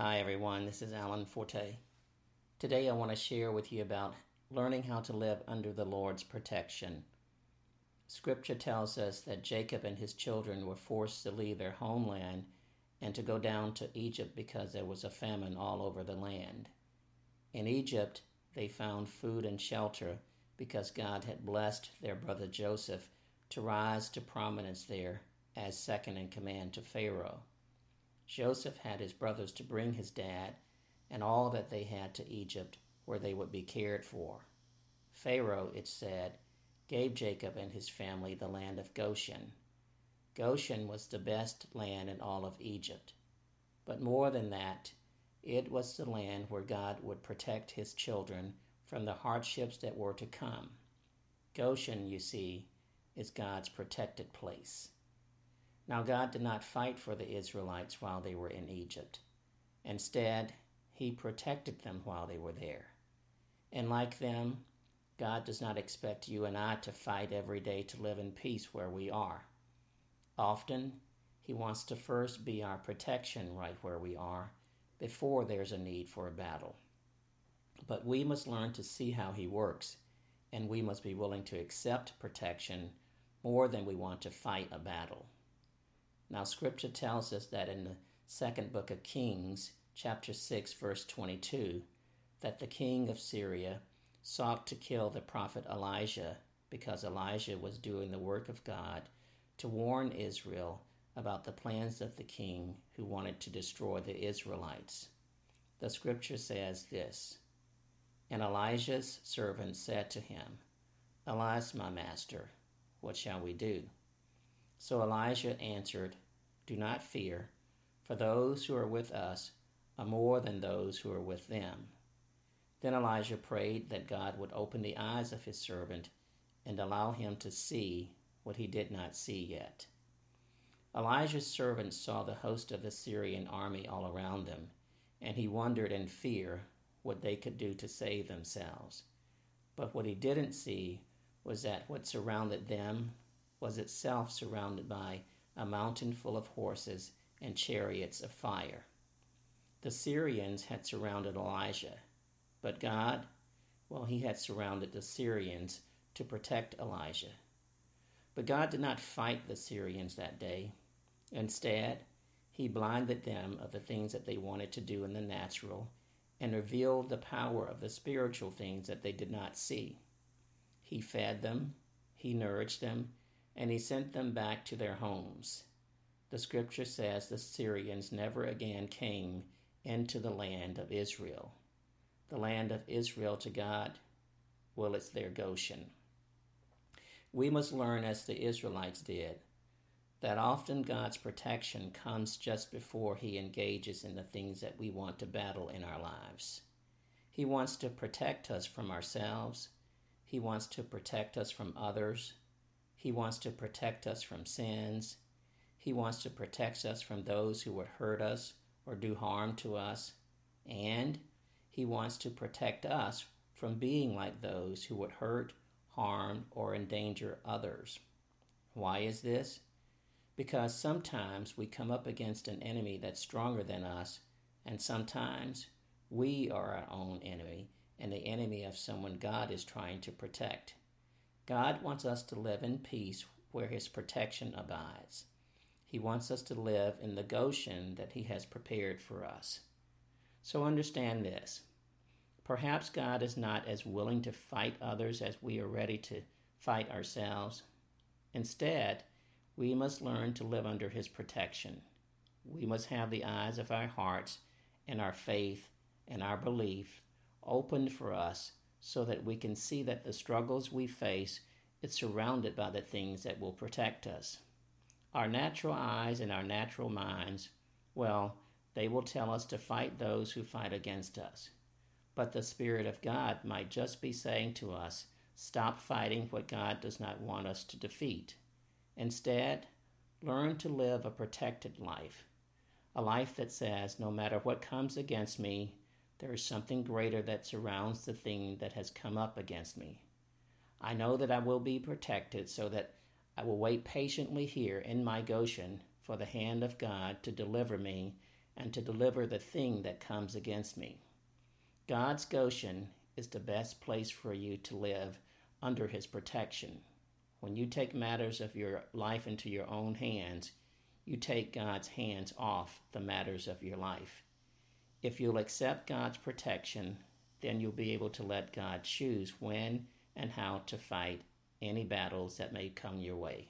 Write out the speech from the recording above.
Hi everyone, this is Alan Forte. Today I want to share with you about learning how to live under the Lord's protection. Scripture tells us that Jacob and his children were forced to leave their homeland and to go down to Egypt because there was a famine all over the land. In Egypt, they found food and shelter because God had blessed their brother Joseph to rise to prominence there as second in command to Pharaoh. Joseph had his brothers to bring his dad and all that they had to Egypt, where they would be cared for. Pharaoh, it said, gave Jacob and his family the land of Goshen. Goshen was the best land in all of Egypt. But more than that, it was the land where God would protect his children from the hardships that were to come. Goshen, you see, is God's protected place. Now, God did not fight for the Israelites while they were in Egypt. Instead, He protected them while they were there. And like them, God does not expect you and I to fight every day to live in peace where we are. Often, He wants to first be our protection right where we are before there's a need for a battle. But we must learn to see how He works, and we must be willing to accept protection more than we want to fight a battle. Now, scripture tells us that in the second book of Kings, chapter 6, verse 22, that the king of Syria sought to kill the prophet Elijah because Elijah was doing the work of God to warn Israel about the plans of the king who wanted to destroy the Israelites. The scripture says this And Elijah's servant said to him, Alas, my master, what shall we do? So Elijah answered, Do not fear, for those who are with us are more than those who are with them. Then Elijah prayed that God would open the eyes of his servant and allow him to see what he did not see yet. Elijah's servant saw the host of the Syrian army all around them, and he wondered in fear what they could do to save themselves. But what he didn't see was that what surrounded them was itself surrounded by a mountain full of horses and chariots of fire. The Syrians had surrounded Elijah, but God, well, he had surrounded the Syrians to protect Elijah. But God did not fight the Syrians that day. Instead, he blinded them of the things that they wanted to do in the natural and revealed the power of the spiritual things that they did not see. He fed them, he nourished them, and he sent them back to their homes. The scripture says the Syrians never again came into the land of Israel. The land of Israel to God, well, it's their Goshen. We must learn, as the Israelites did, that often God's protection comes just before He engages in the things that we want to battle in our lives. He wants to protect us from ourselves, He wants to protect us from others, he wants to protect us from sins. He wants to protect us from those who would hurt us or do harm to us. And He wants to protect us from being like those who would hurt, harm, or endanger others. Why is this? Because sometimes we come up against an enemy that's stronger than us, and sometimes we are our own enemy and the enemy of someone God is trying to protect. God wants us to live in peace where His protection abides. He wants us to live in the Goshen that He has prepared for us. So understand this. Perhaps God is not as willing to fight others as we are ready to fight ourselves. Instead, we must learn to live under His protection. We must have the eyes of our hearts and our faith and our belief opened for us so that we can see that the struggles we face is surrounded by the things that will protect us. Our natural eyes and our natural minds, well, they will tell us to fight those who fight against us. But the Spirit of God might just be saying to us, stop fighting what God does not want us to defeat. Instead, learn to live a protected life, a life that says, no matter what comes against me, there is something greater that surrounds the thing that has come up against me. I know that I will be protected, so that I will wait patiently here in my Goshen for the hand of God to deliver me and to deliver the thing that comes against me. God's Goshen is the best place for you to live under his protection. When you take matters of your life into your own hands, you take God's hands off the matters of your life. If you'll accept God's protection, then you'll be able to let God choose when and how to fight any battles that may come your way.